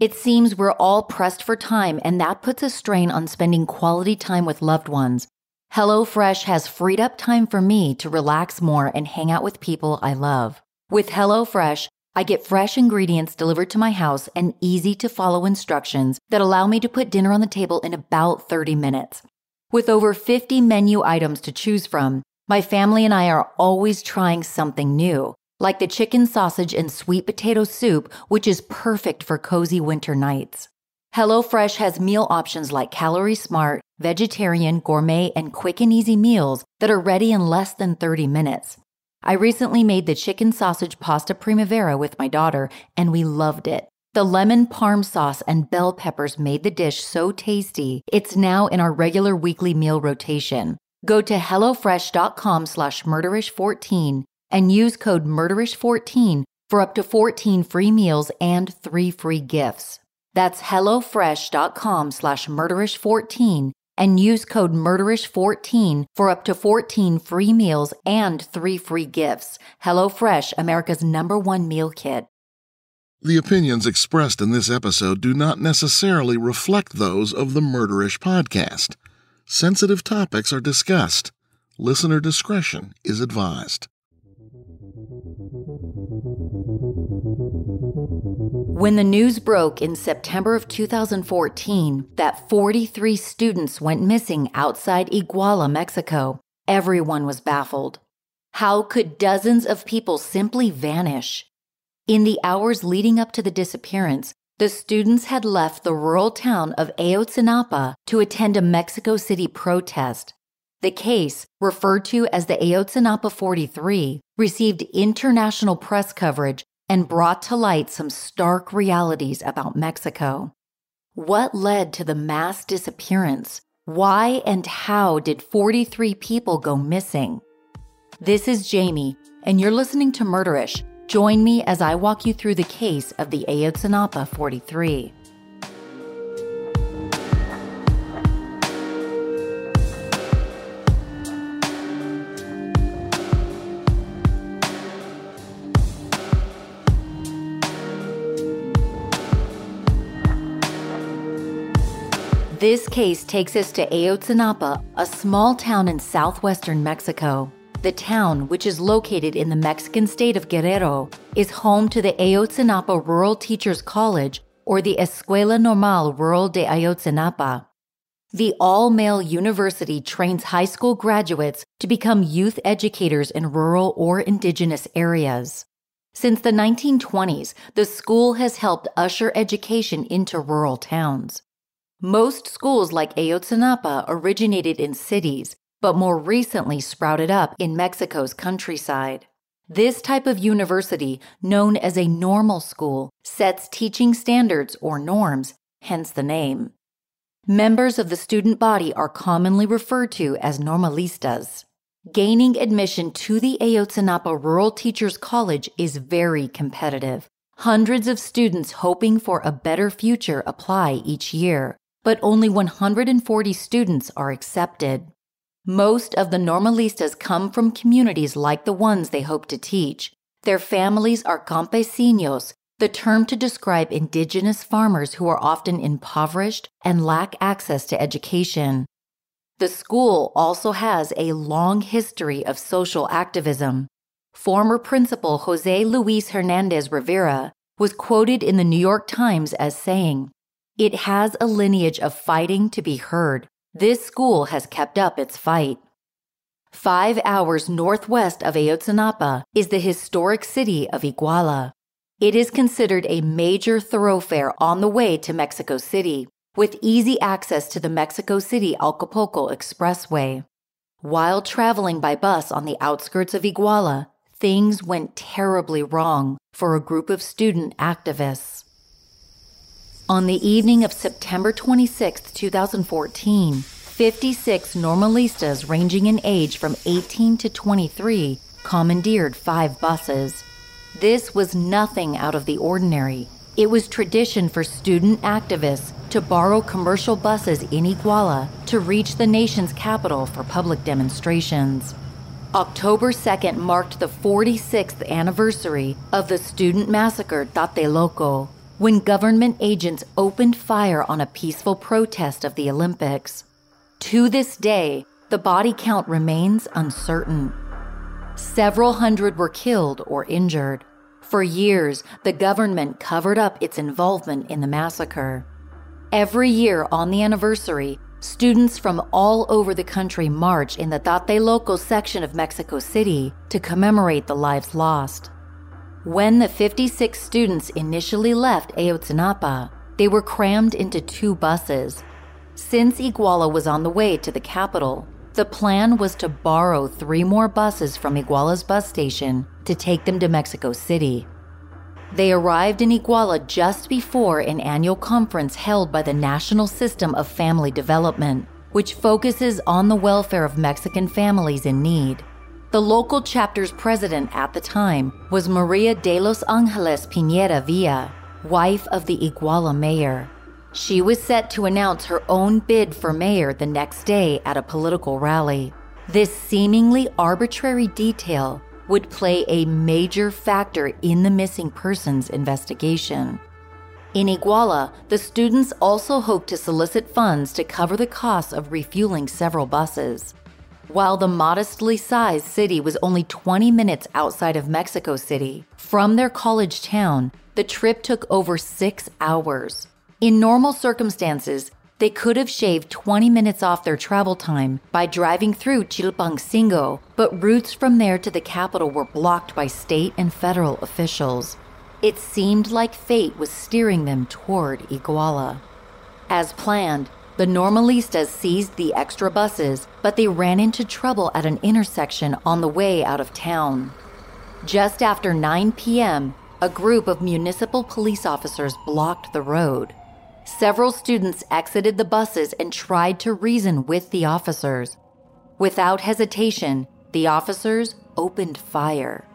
It seems we're all pressed for time, and that puts a strain on spending quality time with loved ones. HelloFresh has freed up time for me to relax more and hang out with people I love. With HelloFresh, I get fresh ingredients delivered to my house and easy to follow instructions that allow me to put dinner on the table in about 30 minutes. With over 50 menu items to choose from, my family and I are always trying something new, like the chicken sausage and sweet potato soup, which is perfect for cozy winter nights. HelloFresh has meal options like Calorie Smart, vegetarian, gourmet, and quick and easy meals that are ready in less than 30 minutes. I recently made the chicken sausage pasta primavera with my daughter, and we loved it. The lemon parm sauce and bell peppers made the dish so tasty, it's now in our regular weekly meal rotation. Go to HelloFresh.com slash murderish14 and use code murderish14 for up to 14 free meals and three free gifts. That's HelloFresh.com slash murderish14 and use code murderish14 for up to 14 free meals and three free gifts. HelloFresh, America's number one meal kit. The opinions expressed in this episode do not necessarily reflect those of the Murderish podcast. Sensitive topics are discussed. Listener discretion is advised. When the news broke in September of 2014 that 43 students went missing outside Iguala, Mexico, everyone was baffled. How could dozens of people simply vanish? In the hours leading up to the disappearance, the students had left the rural town of Ayotzinapa to attend a Mexico City protest. The case, referred to as the Ayotzinapa 43, received international press coverage and brought to light some stark realities about Mexico. What led to the mass disappearance? Why and how did 43 people go missing? This is Jami, and you're listening to Murderish. Join me as I walk you through the case of the Ayotzinapa 43. This case takes us to Ayotzinapa, a small town in southwestern Mexico. The town, which is located in the Mexican state of Guerrero, is home to the Ayotzinapa Rural Teachers College, or the Escuela Normal Rural de Ayotzinapa. The all male university trains high school graduates to become youth educators in rural or indigenous areas. Since the 1920s, the school has helped usher education into rural towns. Most schools like Ayotzinapa originated in cities, but more recently sprouted up in Mexico's countryside. This type of university, known as a normal school, sets teaching standards or norms, hence the name. Members of the student body are commonly referred to as normalistas. Gaining admission to the Ayotzinapa Rural Teachers College is very competitive. Hundreds of students hoping for a better future apply each year but only 140 students are accepted. Most of the normalistas come from communities like the ones they hope to teach. Their families are campesinos, the term to describe indigenous farmers who are often impoverished and lack access to education. The school also has a long history of social activism. Former principal Jose Luis Hernandez Rivera was quoted in the New York Times as saying, it has a lineage of fighting to be heard. This school has kept up its fight. Five hours northwest of Ayotzinapa is the historic city of Iguala. It is considered a major thoroughfare on the way to Mexico City, with easy access to the Mexico City Acapulco Expressway. While traveling by bus on the outskirts of Iguala, things went terribly wrong for a group of student activists. On the evening of September 26, 2014, 56 normalistas ranging in age from 18 to 23 commandeered five buses. This was nothing out of the ordinary. It was tradition for student activists to borrow commercial buses in Iguala to reach the nation's capital for public demonstrations. October 2nd marked the 46th anniversary of the student massacre Tlatelolco, when government agents opened fire on a peaceful protest of the Olympics. To this day, the body count remains uncertain. Several hundred were killed or injured. For years, the government covered up its involvement in the massacre. Every year on the anniversary, students from all over the country march in the Tlatelolco section of Mexico City to commemorate the lives lost. When the 56 students initially left Ayotzinapa, they were crammed into two buses. Since Iguala was on the way to the capital, the plan was to borrow three more buses from Iguala's bus station to take them to Mexico City. They arrived in Iguala just before an annual conference held by the National System of Family Development, which focuses on the welfare of Mexican families in need. The local chapter's president at the time was Maria de los Angeles Pineda Villa, wife of the Iguala mayor. She was set to announce her own bid for mayor the next day at a political rally. This seemingly arbitrary detail would play a major factor in the missing persons investigation. In Iguala, the students also hoped to solicit funds to cover the costs of refueling several buses. While the modestly sized city was only 20 minutes outside of Mexico City, from their college town, the trip took over six hours. In normal circumstances, they could have shaved 20 minutes off their travel time by driving through Chilpancingo, but routes from there to the capital were blocked by state and federal officials. It seemed like fate was steering them toward Iguala. As planned, the Normalistas seized the extra buses, but they ran into trouble at an intersection on the way out of town. Just after 9 p.m., a group of municipal police officers blocked the road. Several students exited the buses and tried to reason with the officers. Without hesitation, the officers opened fire.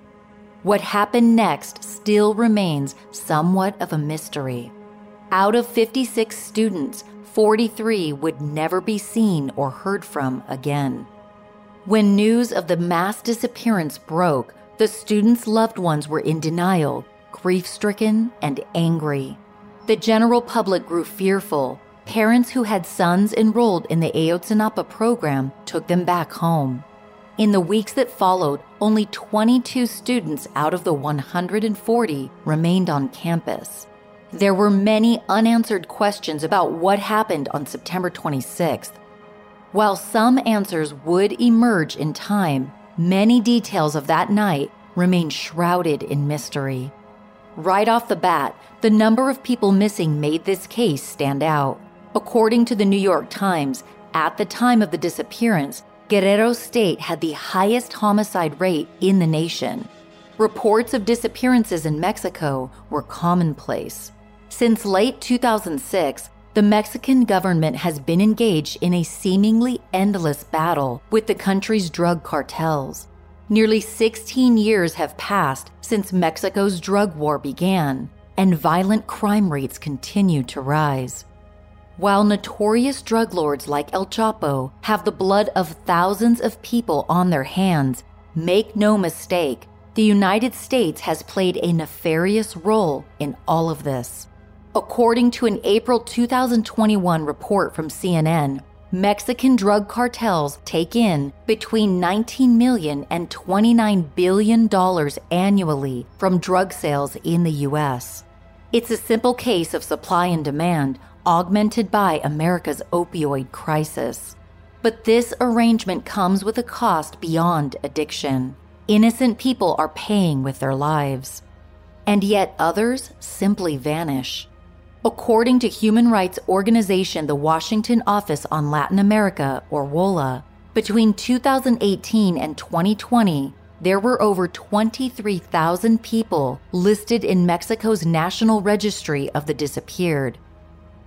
What happened next still remains somewhat of a mystery. Out of 56 students, 43 would never be seen or heard from again. When news of the mass disappearance broke, the students' loved ones were in denial, grief stricken, and angry. The general public grew fearful. Parents who had sons enrolled in the Ayotzinapa program took them back home. In the weeks that followed, only 22 students out of the 140 remained on campus. There were many unanswered questions about what happened on September 26th. While some answers would emerge in time, many details of that night remain shrouded in mystery. Right off the bat, the number of people missing made this case stand out. According to the New York Times, at the time of the disappearance, Guerrero State had the highest homicide rate in the nation. Reports of disappearances in Mexico were commonplace. Since late 2006, the Mexican government has been engaged in a seemingly endless battle with the country's drug cartels. Nearly 16 years have passed since Mexico's drug war began, and violent crime rates continue to rise. While notorious drug lords like El Chapo have the blood of thousands of people on their hands, make no mistake, the United States has played a nefarious role in all of this. According to an April 2021 report from CNN, Mexican drug cartels take in between 19 million and 29 billion dollars annually from drug sales in the US. It's a simple case of supply and demand augmented by America's opioid crisis. But this arrangement comes with a cost beyond addiction. Innocent people are paying with their lives. And yet others simply vanish. According to human rights organization the Washington Office on Latin America, or WOLA, between 2018 and 2020, there were over 23,000 people listed in Mexico's National Registry of the Disappeared.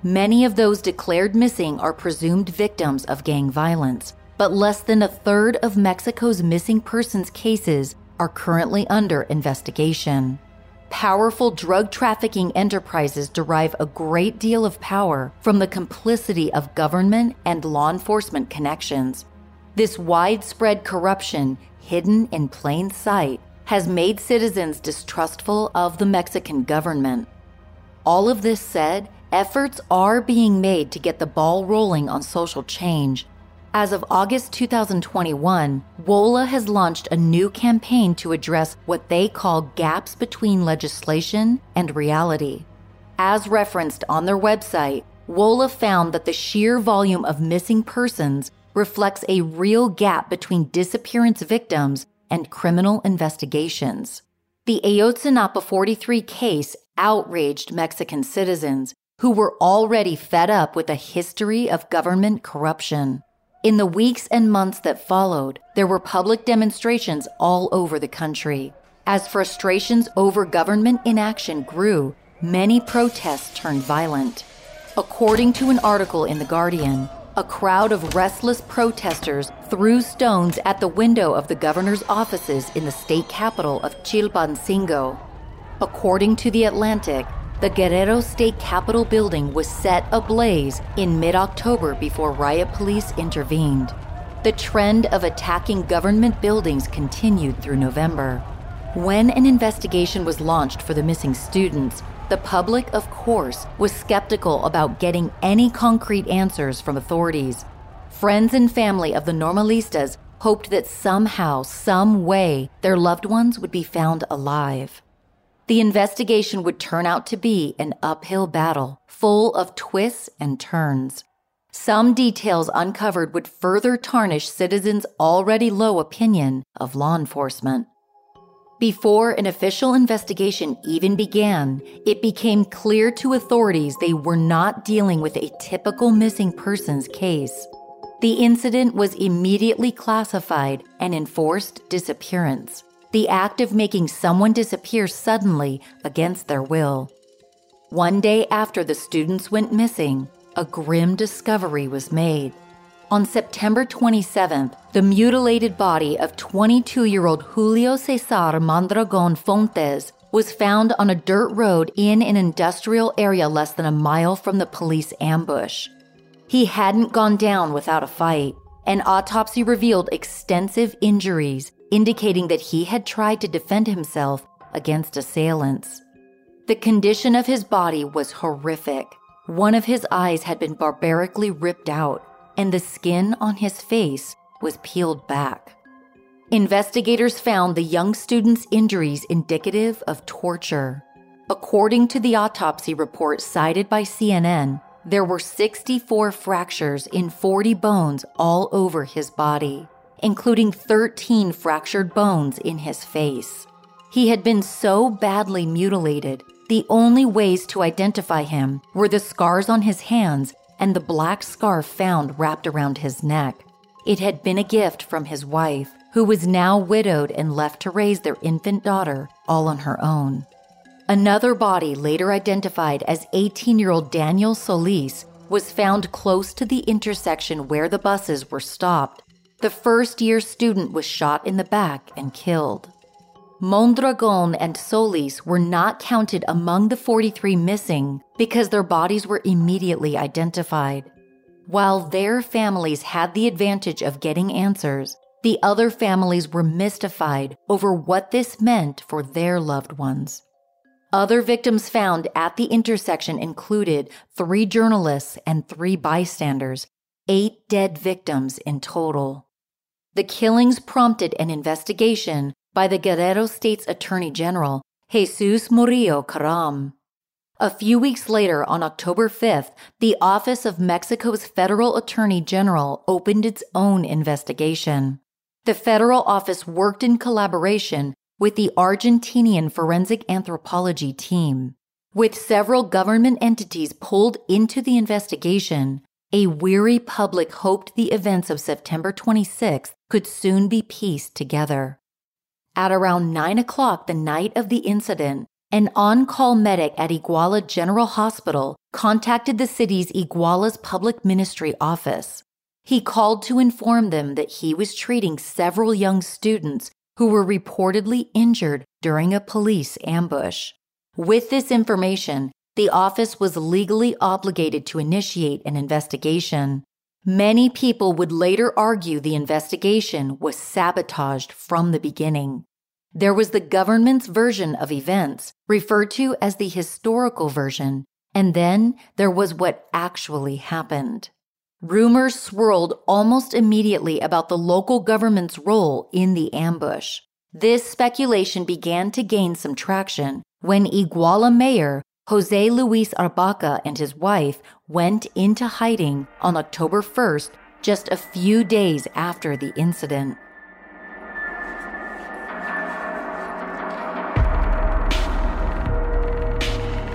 Many of those declared missing are presumed victims of gang violence, but less than a third of Mexico's missing persons cases are currently under investigation powerful drug trafficking enterprises derive a great deal of power from the complicity of government and law enforcement connections. This widespread corruption, hidden in plain sight, has made citizens distrustful of the Mexican government. All of this said, efforts are being made to get the ball rolling on social change. As of August 2021, WOLA has launched a new campaign to address what they call gaps between legislation and reality. As referenced on their website, WOLA found that the sheer volume of missing persons reflects a real gap between disappearance victims and criminal investigations. The Ayotzinapa 43 case outraged Mexican citizens who were already fed up with a history of government corruption. In the weeks and months that followed, there were public demonstrations all over the country. As frustrations over government inaction grew, many protests turned violent. According to an article in The Guardian, a crowd of restless protesters threw stones at the window of the governor's offices in the state capital of Chilpancingo. According to The Atlantic, the Guerrero State Capitol building was set ablaze in mid October before riot police intervened. The trend of attacking government buildings continued through November. When an investigation was launched for the missing students, the public, of course, was skeptical about getting any concrete answers from authorities. Friends and family of the Normalistas hoped that somehow, some way, their loved ones would be found alive. The investigation would turn out to be an uphill battle, full of twists and turns. Some details uncovered would further tarnish citizens' already low opinion of law enforcement. Before an official investigation even began, it became clear to authorities they were not dealing with a typical missing persons case. The incident was immediately classified an enforced disappearance, the act of making someone disappear suddenly against their will. One day after the students went missing, a grim discovery was made. On September 27th, the mutilated body of 22 year old Julio Cesar Mondragon Fontes was found on a dirt road in an industrial area less than a mile from the police ambush. He hadn't gone down without a fight. An autopsy revealed extensive injuries, indicating that he had tried to defend himself against assailants. The condition of his body was horrific. One of his eyes had been barbarically ripped out, and the skin on his face was peeled back. Investigators found the young student's injuries indicative of torture. According to the autopsy report cited by CNN, there were 64 fractures in 40 bones all over his body, including 13 fractured bones in his face. He had been so badly mutilated, the only ways to identify him were the scars on his hands and the black scarf found wrapped around his neck. It had been a gift from his wife, who was now widowed and left to raise their infant daughter all on her own. Another body, later identified as 18 year old Daniel Solis, was found close to the intersection where the buses were stopped. The first year student was shot in the back and killed. Mondragon and Solis were not counted among the 43 missing because their bodies were immediately identified. While their families had the advantage of getting answers, the other families were mystified over what this meant for their loved ones. Other victims found at the intersection included three journalists and three bystanders, eight dead victims in total. The killings prompted an investigation by the Guerrero State's Attorney General, Jesus Murillo Karam. A few weeks later, on October 5th, the Office of Mexico's Federal Attorney General opened its own investigation. The federal office worked in collaboration with the Argentinian forensic anthropology team. With several government entities pulled into the investigation, a weary public hoped the events of September 26th could soon be pieced together. At around 9 o'clock the night of the incident, an on call medic at Iguala General Hospital contacted the city's Iguala's public ministry office. He called to inform them that he was treating several young students who were reportedly injured during a police ambush. With this information, the office was legally obligated to initiate an investigation. Many people would later argue the investigation was sabotaged from the beginning. There was the government's version of events, referred to as the historical version, and then there was what actually happened. Rumors swirled almost immediately about the local government's role in the ambush. This speculation began to gain some traction when Iguala mayor Jose Luis Abarca and his wife went into hiding on October 1st, just a few days after the incident.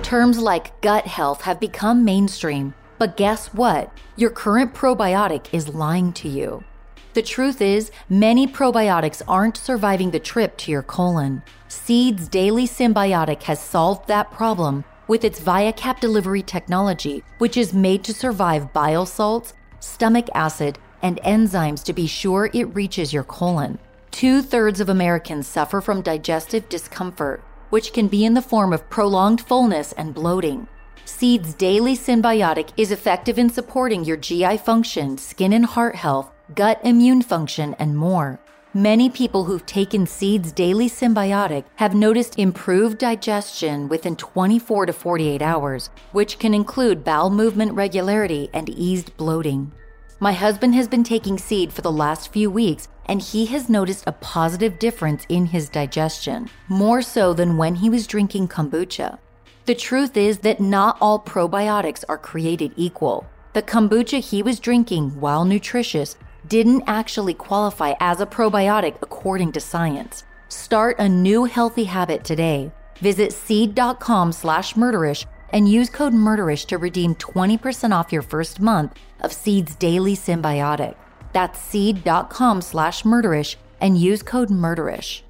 Terms like gut health have become mainstream, but guess what? Your current probiotic is lying to you. The truth is, many probiotics aren't surviving the trip to your colon. Seed's Daily Synbiotic has solved that problem with its ViaCap delivery technology, which is made to survive bile salts, stomach acid, and enzymes to be sure it reaches your colon. Two thirds of Americans suffer from digestive discomfort, which can be in the form of prolonged fullness and bloating. Seed's Daily Synbiotic is effective in supporting your GI function, skin and heart health, gut immune function, and more. Many people who've taken Seed's Daily Synbiotic have noticed improved digestion within 24 to 48 hours, which can include bowel movement regularity and eased bloating. My husband has been taking Seed for the last few weeks, and he has noticed a positive difference in his digestion, more so than when he was drinking kombucha. The truth is that not all probiotics are created equal. The kombucha he was drinking, while nutritious, didn't actually qualify as a probiotic according to science. Start a new healthy habit today. Visit seed.com slash murderish and use code murderish to redeem 20% off your first month of Seed's daily synbiotic. That's seed.com slash murderish and use code murderish.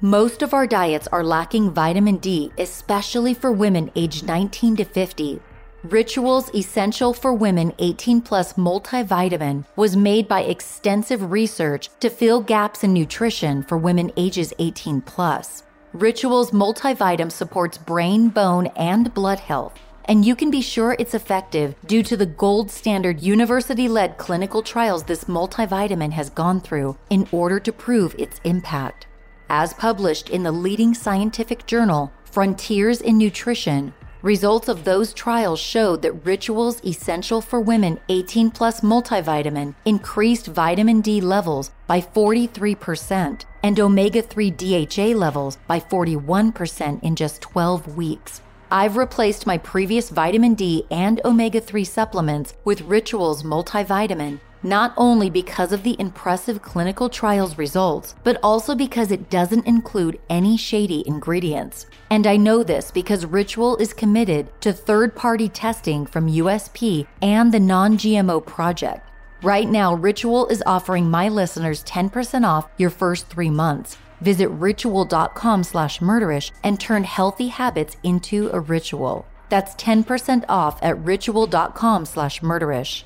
Most of our diets are lacking vitamin D, especially for women aged 19 to 50. Rituals Essential for Women 18 Plus multivitamin was made by extensive research to fill gaps in nutrition for women ages 18 plus. Rituals multivitamin supports brain, bone, and blood health, and you can be sure it's effective due to the gold standard university led clinical trials this multivitamin has gone through in order to prove its impact. As published in the leading scientific journal, Frontiers in Nutrition, Results of those trials showed that Rituals Essential for Women 18 Plus multivitamin increased vitamin D levels by 43% and omega 3 DHA levels by 41% in just 12 weeks. I've replaced my previous vitamin D and omega 3 supplements with Rituals multivitamin not only because of the impressive clinical trials results, but also because it doesn't include any shady ingredients. And I know this because Ritual is committed to third party testing from USP and the Non GMO Project. Right now, Ritual is offering my listeners 10% off your first three months. Visit ritual.com slash murderish and turn healthy habits into a ritual. That's 10% off at ritual.com slash murderish.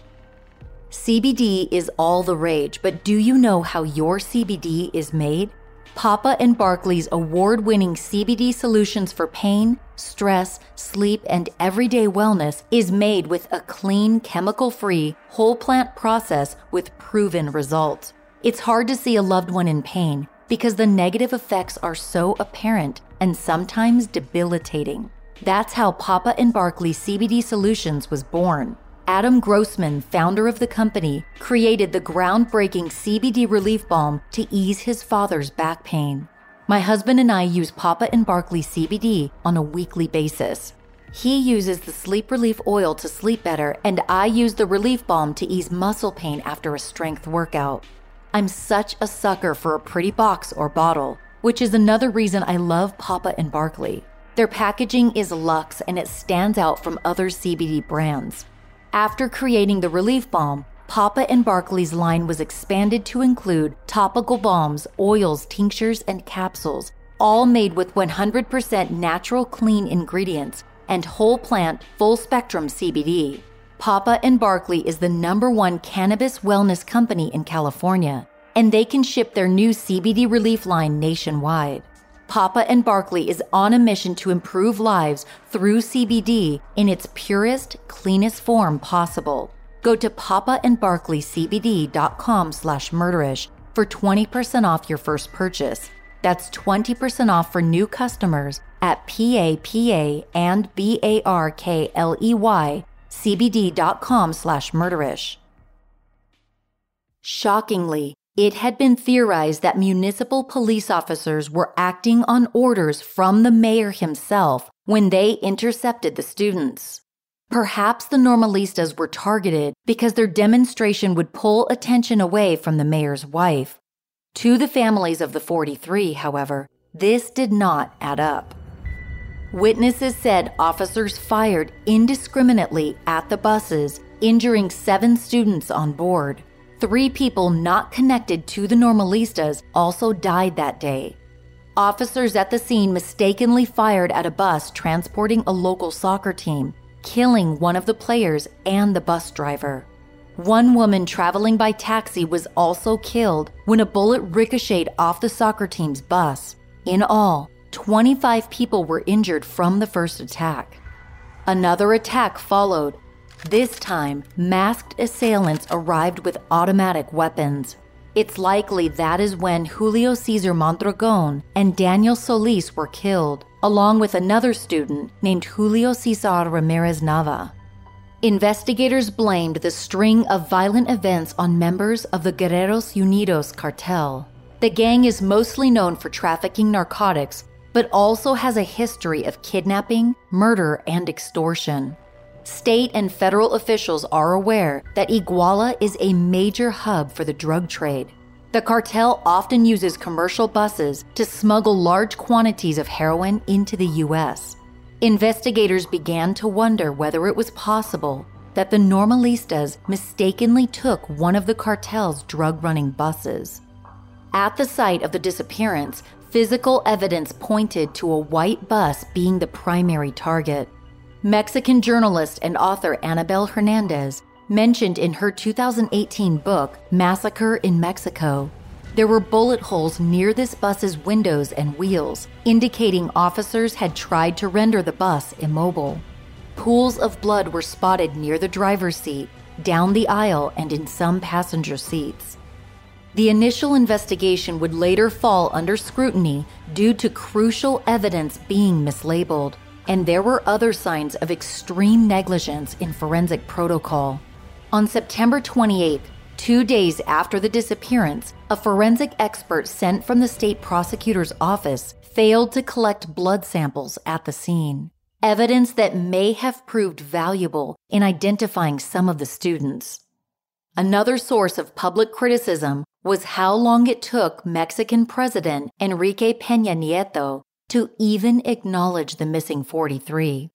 CBD is all the rage, but do you know how your CBD is made? Papa and Barkley's award winning CBD solutions for pain, stress, sleep, and everyday wellness is made with a clean, chemical free, whole plant process with proven results. It's hard to see a loved one in pain because the negative effects are so apparent and sometimes debilitating. That's how Papa and Barkley CBD Solutions was born. Adam Grossman, founder of the company, created the groundbreaking CBD relief balm to ease his father's back pain. My husband and I use Papa and Barkley CBD on a weekly basis. He uses the sleep relief oil to sleep better, and I use the relief balm to ease muscle pain after a strength workout. I'm such a sucker for a pretty box or bottle, which is another reason I love Papa and Barkley. Their packaging is luxe and it stands out from other CBD brands. After creating the relief balm, Papa and Barkley's line was expanded to include topical balms, oils, tinctures, and capsules, all made with 100% natural clean ingredients and whole plant full spectrum CBD. Papa and Barkley is the number one cannabis wellness company in California, and they can ship their new CBD relief line nationwide. Papa and Barkley is on a mission to improve lives through CBD in its purest, cleanest form possible. Go to papaandbarkleycbd.com slash murderish for 20% off your first purchase. That's 20% off for new customers at PAPA and B-A-R-K-L-E-Y CBD.com slash murderish. Shockingly, it had been theorized that municipal police officers were acting on orders from the mayor himself when they intercepted the students. Perhaps the normalistas were targeted because their demonstration would pull attention away from the mayor's wife. To the families of the 43, however, this did not add up. Witnesses said officers fired indiscriminately at the buses, injuring seven students on board. Three people not connected to the Normalistas also died that day. Officers at the scene mistakenly fired at a bus transporting a local soccer team, killing one of the players and the bus driver. One woman traveling by taxi was also killed when a bullet ricocheted off the soccer team's bus. In all, 25 people were injured from the first attack. Another attack followed, this time, masked assailants arrived with automatic weapons. It's likely that is when Julio Cesar Mondragon and Daniel Solis were killed, along with another student named Julio Cesar Ramirez Nava. Investigators blamed the string of violent events on members of the Guerreros Unidos cartel. The gang is mostly known for trafficking narcotics, but also has a history of kidnapping, murder, and extortion. State and federal officials are aware that Iguala is a major hub for the drug trade. The cartel often uses commercial buses to smuggle large quantities of heroin into the U.S. Investigators began to wonder whether it was possible that the Normalistas mistakenly took one of the cartel's drug running buses. At the site of the disappearance, physical evidence pointed to a white bus being the primary target. Mexican journalist and author Anabel Hernandez mentioned in her 2018 book, Massacre in Mexico, there were bullet holes near this bus's windows and wheels, indicating officers had tried to render the bus immobile. Pools of blood were spotted near the driver's seat, down the aisle, and in some passenger seats. The initial investigation would later fall under scrutiny due to crucial evidence being mislabeled and there were other signs of extreme negligence in forensic protocol. On September 28th, two days after the disappearance, a forensic expert sent from the state prosecutor's office failed to collect blood samples at the scene, evidence that may have proved valuable in identifying some of the students. Another source of public criticism was how long it took Mexican President Enrique Peña Nieto to even acknowledge the missing 43.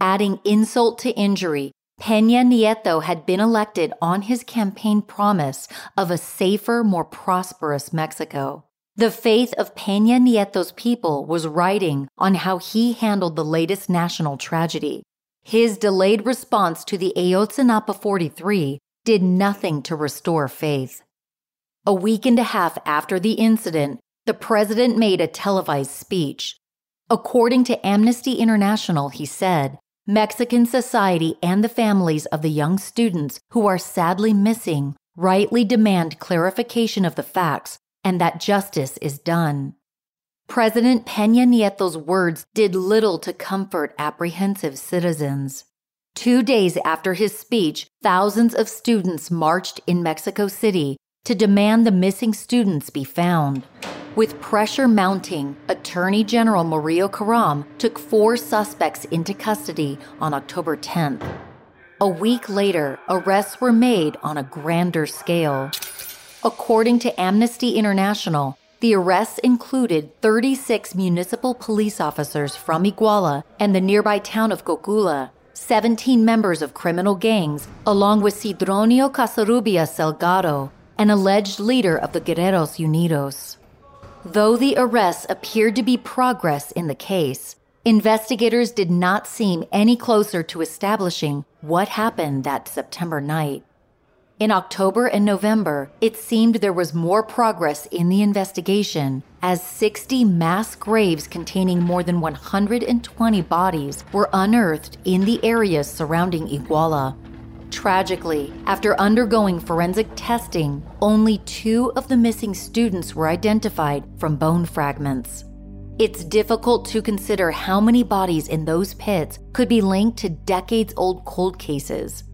Adding insult to injury, Peña Nieto had been elected on his campaign promise of a safer, more prosperous Mexico. The faith of Peña Nieto's people was riding on how he handled the latest national tragedy. His delayed response to the Ayotzinapa 43 did nothing to restore faith. A week and a half after the incident, the president made a televised speech. According to Amnesty International, he said, Mexican society and the families of the young students who are sadly missing rightly demand clarification of the facts and that justice is done. President Peña Nieto's words did little to comfort apprehensive citizens. Two days after his speech, thousands of students marched in Mexico City to demand the missing students be found. With pressure mounting, Attorney General Murillo Karam took four suspects into custody on October 10th. A week later, arrests were made on a grander scale. According to Amnesty International, the arrests included 36 municipal police officers from Iguala and the nearby town of Cocula, 17 members of criminal gangs, along with Sidronio Casarubia Salgado, an alleged leader of the Guerreros Unidos. Though the arrests appeared to be progress in the case, investigators did not seem any closer to establishing what happened that September night. In October and November, it seemed there was more progress in the investigation as 60 mass graves containing more than 120 bodies were unearthed in the areas surrounding Iguala. Tragically, after undergoing forensic testing, only two of the missing students were identified from bone fragments. It's difficult to consider how many bodies in those pits could be linked to decades old cold cases.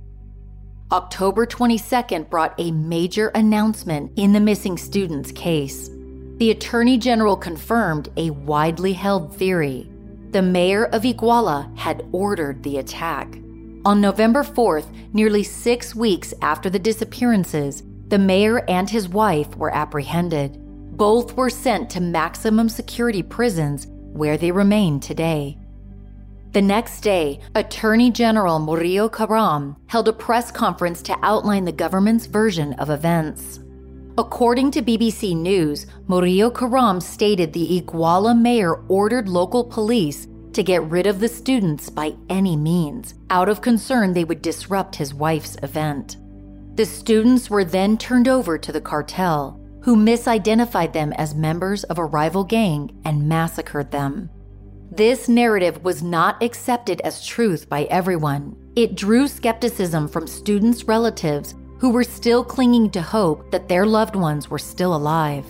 October 22nd brought a major announcement in the missing students case. The Attorney General confirmed a widely held theory. The mayor of Iguala had ordered the attack. On November 4th, nearly six weeks after the disappearances, the mayor and his wife were apprehended. Both were sent to maximum security prisons where they remain today. The next day, Attorney General Murillo Karam held a press conference to outline the government's version of events. According to BBC News, Murillo Karam stated the Iguala mayor ordered local police to get rid of the students by any means, out of concern they would disrupt his wife's event. The students were then turned over to the cartel, who misidentified them as members of a rival gang and massacred them. This narrative was not accepted as truth by everyone. It drew skepticism from students' relatives who were still clinging to hope that their loved ones were still alive.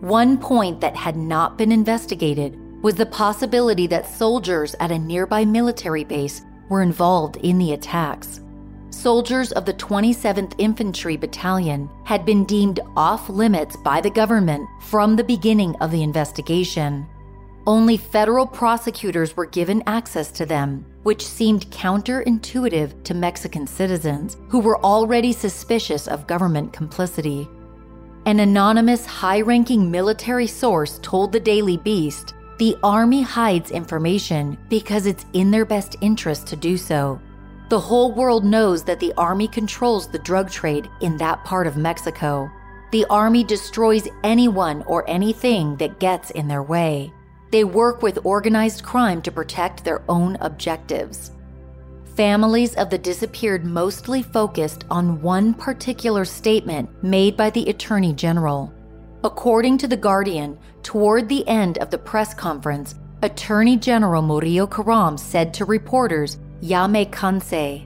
One point that had not been investigated was the possibility that soldiers at a nearby military base were involved in the attacks. Soldiers of the 27th Infantry Battalion had been deemed off limits by the government from the beginning of the investigation. Only federal prosecutors were given access to them, which seemed counterintuitive to Mexican citizens who were already suspicious of government complicity. An anonymous high ranking military source told the Daily Beast the Army hides information because it's in their best interest to do so. The whole world knows that the Army controls the drug trade in that part of Mexico. The Army destroys anyone or anything that gets in their way. They work with organized crime to protect their own objectives. Families of the disappeared mostly focused on one particular statement made by the Attorney General. According to The Guardian, toward the end of the press conference, Attorney General Murillo Karam said to reporters, Ya me cansé.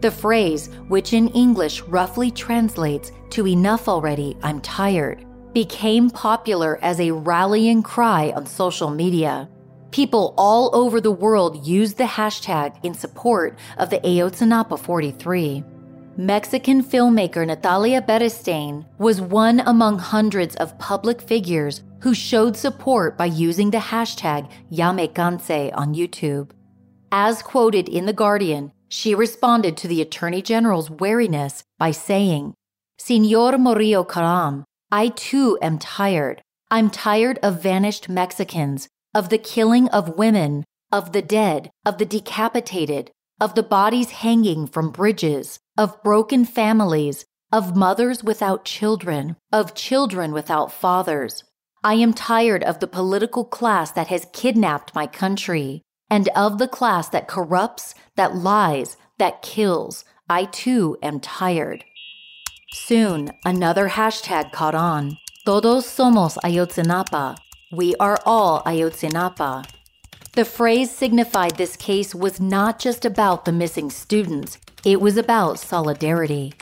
The phrase, which in English roughly translates to enough already, I'm tired, became popular as a rallying cry on social media. People all over the world used the hashtag in support of the Ayotzinapa 43. Mexican filmmaker Natalia Beristain was one among hundreds of public figures who showed support by using the hashtag #YaMeCanse on YouTube. As quoted in The Guardian, she responded to the Attorney General's wariness by saying, Senor Murillo Karam, I too am tired. I'm tired of vanished Mexicans, of the killing of women, of the dead, of the decapitated, of the bodies hanging from bridges, of broken families, of mothers without children, of children without fathers. I am tired of the political class that has kidnapped my country, and of the class that corrupts, that lies, that kills. I too am tired. Soon, another hashtag caught on. Todos somos Ayotzinapa. We are all Ayotzinapa. The phrase signified this case was not just about the missing students, it was about solidarity.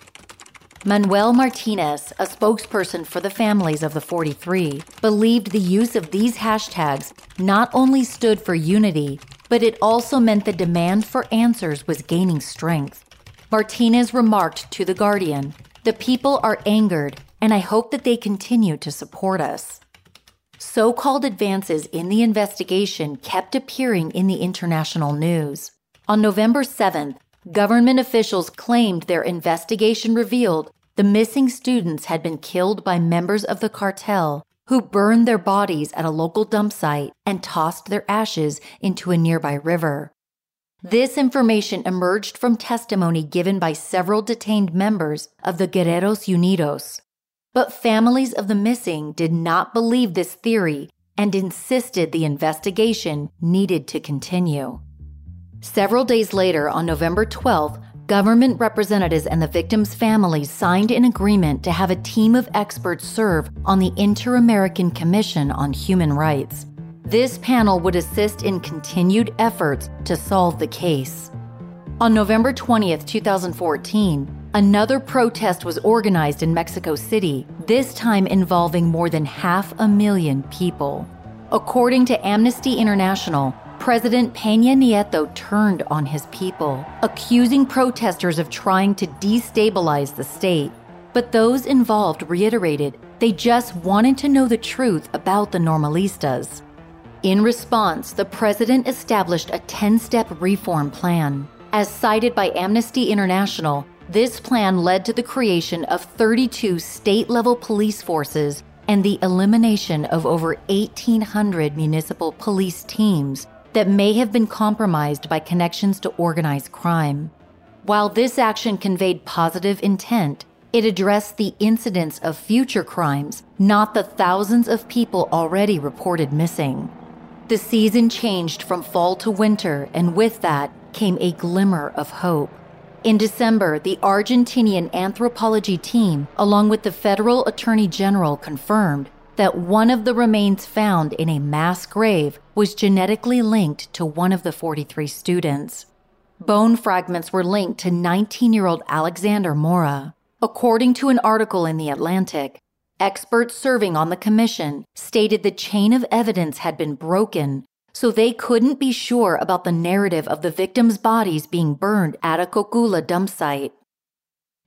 Manuel Martinez, a spokesperson for the families of the 43, believed the use of these hashtags not only stood for unity, but it also meant the demand for answers was gaining strength. Martinez remarked to The Guardian The people are angered, and I hope that they continue to support us. So called advances in the investigation kept appearing in the international news. On November 7th, Government officials claimed their investigation revealed the missing students had been killed by members of the cartel who burned their bodies at a local dump site and tossed their ashes into a nearby river. This information emerged from testimony given by several detained members of the Guerreros Unidos. But families of the missing did not believe this theory and insisted the investigation needed to continue. Several days later, on November 12th, government representatives and the victims' families signed an agreement to have a team of experts serve on the Inter American Commission on Human Rights. This panel would assist in continued efforts to solve the case. On November 20th, 2014, another protest was organized in Mexico City, this time involving more than half a million people. According to Amnesty International, President Peña Nieto turned on his people, accusing protesters of trying to destabilize the state. But those involved reiterated they just wanted to know the truth about the Normalistas. In response, the president established a 10 step reform plan. As cited by Amnesty International, this plan led to the creation of 32 state level police forces and the elimination of over 1,800 municipal police teams that may have been compromised by connections to organized crime. While this action conveyed positive intent, it addressed the incidence of future crimes, not the thousands of people already reported missing. The season changed from fall to winter, and with that came a glimmer of hope. In December, the Argentinian anthropology team, along with the federal attorney general, confirmed that one of the remains found in a mass grave was genetically linked to one of the 43 students. Bone fragments were linked to 19 year old Alexander Mora. According to an article in The Atlantic, Experts serving on the commission stated the chain of evidence had been broken, so they couldn't be sure about the narrative of the victims' bodies being burned at a Cocula dump site.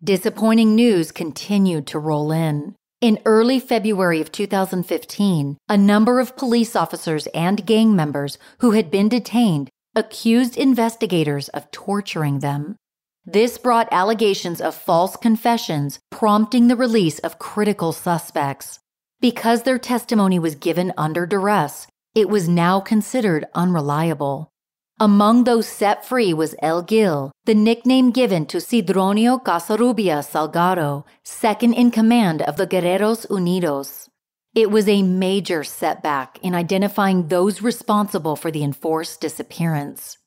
Disappointing news continued to roll in. In early February of 2015, a number of police officers and gang members who had been detained accused investigators of torturing them. This brought allegations of false confessions, prompting the release of critical suspects. Because their testimony was given under duress, it was now considered unreliable. Among those set free was El Gil, the nickname given to Sidronio Casarrubia Salgado, second in command of the Guerreros Unidos. It was a major setback in identifying those responsible for the enforced disappearance.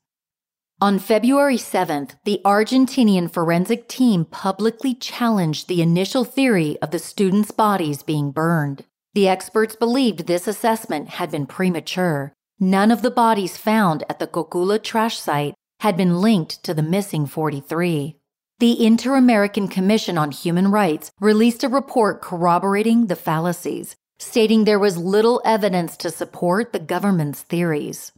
On February 7th, the Argentinian forensic team publicly challenged the initial theory of the students' bodies being burned. The experts believed this assessment had been premature. None of the bodies found at the Cocula trash site had been linked to the missing 43. The Inter American Commission on Human Rights released a report corroborating the fallacies, stating there was little evidence to support the government's theories.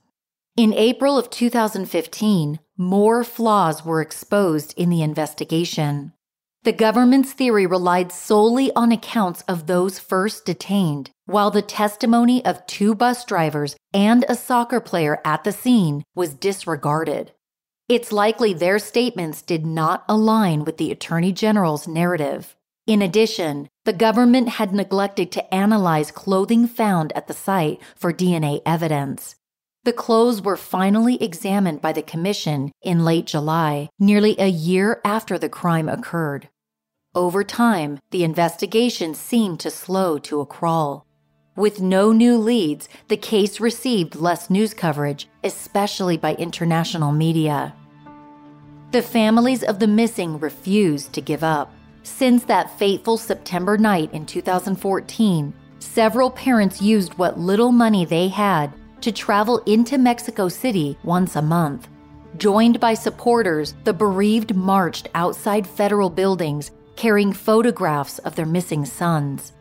In April of 2015, more flaws were exposed in the investigation. The government's theory relied solely on accounts of those first detained, while the testimony of two bus drivers and a soccer player at the scene was disregarded. It's likely their statements did not align with the Attorney General's narrative. In addition, the government had neglected to analyze clothing found at the site for DNA evidence. The clothes were finally examined by the Commission in late July, nearly a year after the crime occurred. Over time, the investigation seemed to slow to a crawl. With no new leads, the case received less news coverage, especially by international media. The families of the missing refused to give up. Since that fateful September night in 2014, several parents used what little money they had to travel into Mexico City once a month. Joined by supporters, the bereaved marched outside federal buildings carrying photographs of their missing sons.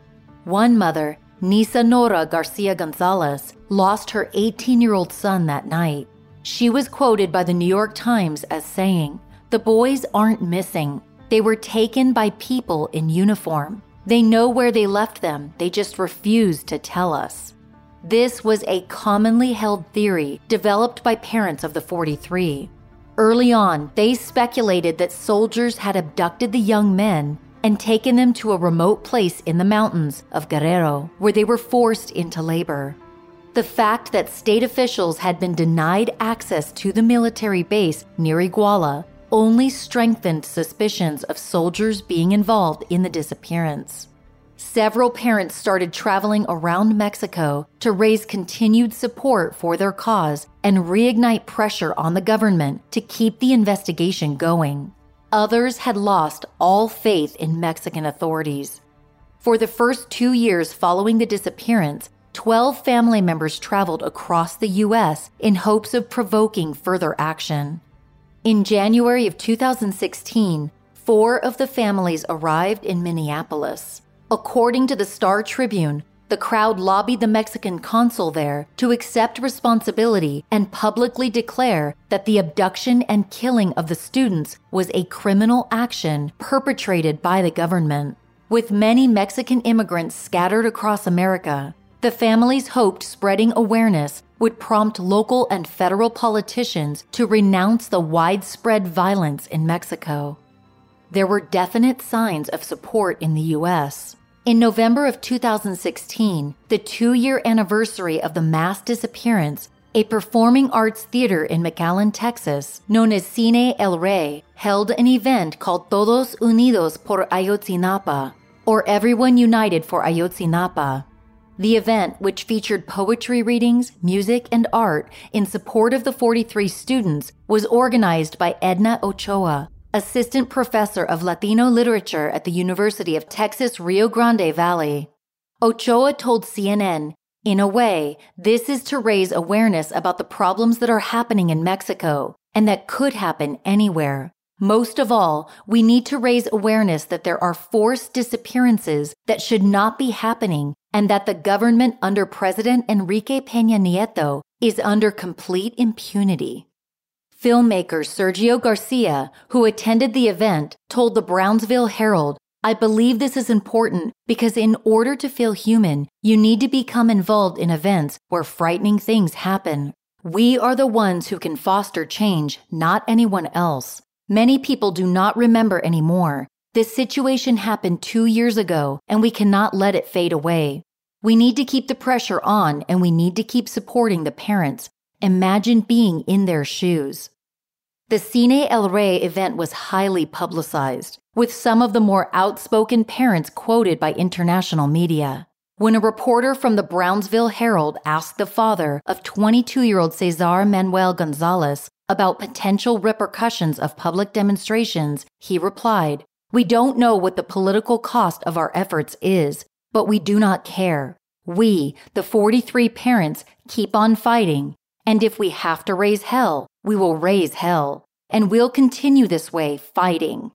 One mother, Nisa Nora Garcia Gonzalez, lost her 18 year old son that night. She was quoted by the New York Times as saying, The boys aren't missing. They were taken by people in uniform. They know where they left them, they just refuse to tell us. This was a commonly held theory developed by parents of the 43. Early on, they speculated that soldiers had abducted the young men and taken them to a remote place in the mountains of Guerrero, where they were forced into labor. The fact that state officials had been denied access to the military base near Iguala only strengthened suspicions of soldiers being involved in the disappearance several parents started traveling around Mexico to raise continued support for their cause and reignite pressure on the government to keep the investigation going. Others had lost all faith in Mexican authorities. For the first two years following the disappearance, 12 family members traveled across the U.S. in hopes of provoking further action. In January of 2016, four of the families arrived in Minneapolis. According to the Star Tribune, the crowd lobbied the Mexican consul there to accept responsibility and publicly declare that the abduction and killing of the students was a criminal action perpetrated by the government. With many Mexican immigrants scattered across America, the families hoped spreading awareness would prompt local and federal politicians to renounce the widespread violence in Mexico. There were definite signs of support in the U.S. In November of 2016, the two year anniversary of the mass disappearance, a performing arts theater in McAllen, Texas, known as Cine El Rey, held an event called Todos Unidos por Ayotzinapa, or Everyone United for Ayotzinapa. The event, which featured poetry readings, music, and art in support of the 43 students, was organized by Edna Ochoa, assistant professor of Latino literature at the University of Texas Rio Grande Valley. Ochoa told CNN, in a way, this is to raise awareness about the problems that are happening in Mexico and that could happen anywhere. Most of all, we need to raise awareness that there are forced disappearances that should not be happening and that the government under President Enrique Peña Nieto is under complete impunity. Filmmaker Sergio Garcia, who attended the event, told the Brownsville Herald, I believe this is important because in order to feel human, you need to become involved in events where frightening things happen. We are the ones who can foster change, not anyone else. Many people do not remember anymore. This situation happened two years ago, and we cannot let it fade away. We need to keep the pressure on, and we need to keep supporting the parents. Imagine being in their shoes. The Cine El Rey event was highly publicized, with some of the more outspoken parents quoted by international media. When a reporter from the Brownsville Herald asked the father of 22 year old Cesar Manuel Gonzalez about potential repercussions of public demonstrations, he replied, We don't know what the political cost of our efforts is, but we do not care. We, the 43 parents, keep on fighting, and if we have to raise hell, we will raise hell. And we'll continue this way, fighting.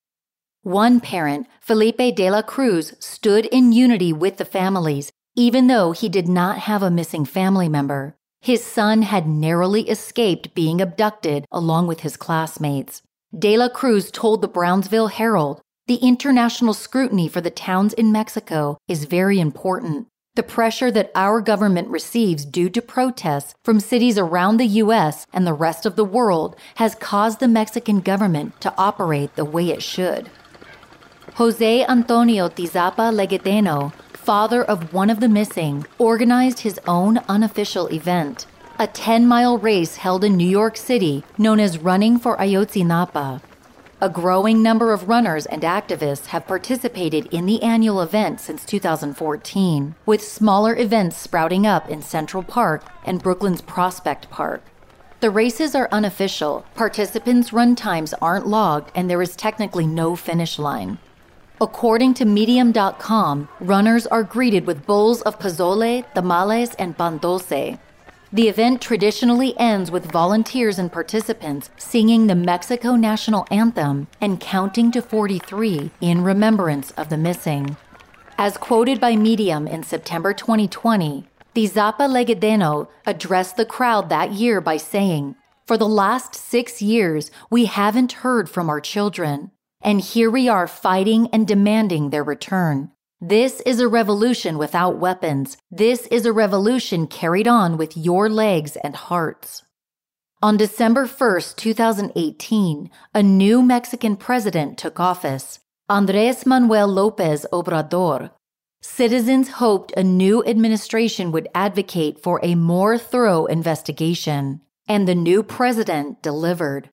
One parent, Felipe de la Cruz, stood in unity with the families, even though he did not have a missing family member. His son had narrowly escaped being abducted along with his classmates. De la Cruz told the Brownsville Herald the international scrutiny for the towns in Mexico is very important. The pressure that our government receives due to protests from cities around the U.S. and the rest of the world has caused the Mexican government to operate the way it should. Jose Antonio Tizapa Legedeno, father of one of the missing, organized his own unofficial event, a 10 mile race held in New York City known as Running for Ayotzinapa. A growing number of runners and activists have participated in the annual event since 2014, with smaller events sprouting up in Central Park and Brooklyn's Prospect Park. The races are unofficial, participants' run times aren't logged, and there is technically no finish line. According to Medium.com, runners are greeted with bowls of pozole, tamales, and pan dulce, the event traditionally ends with volunteers and participants singing the Mexico national anthem and counting to 43 in remembrance of the missing. As quoted by Medium in September 2020, Tizapa Legedeno addressed the crowd that year by saying, For the last six years, we haven't heard from our children, and here we are fighting and demanding their return. This is a revolution without weapons. This is a revolution carried on with your legs and hearts. On December 1, 2018, a new Mexican president took office, Andres Manuel Lopez Obrador. Citizens hoped a new administration would advocate for a more thorough investigation, and the new president delivered.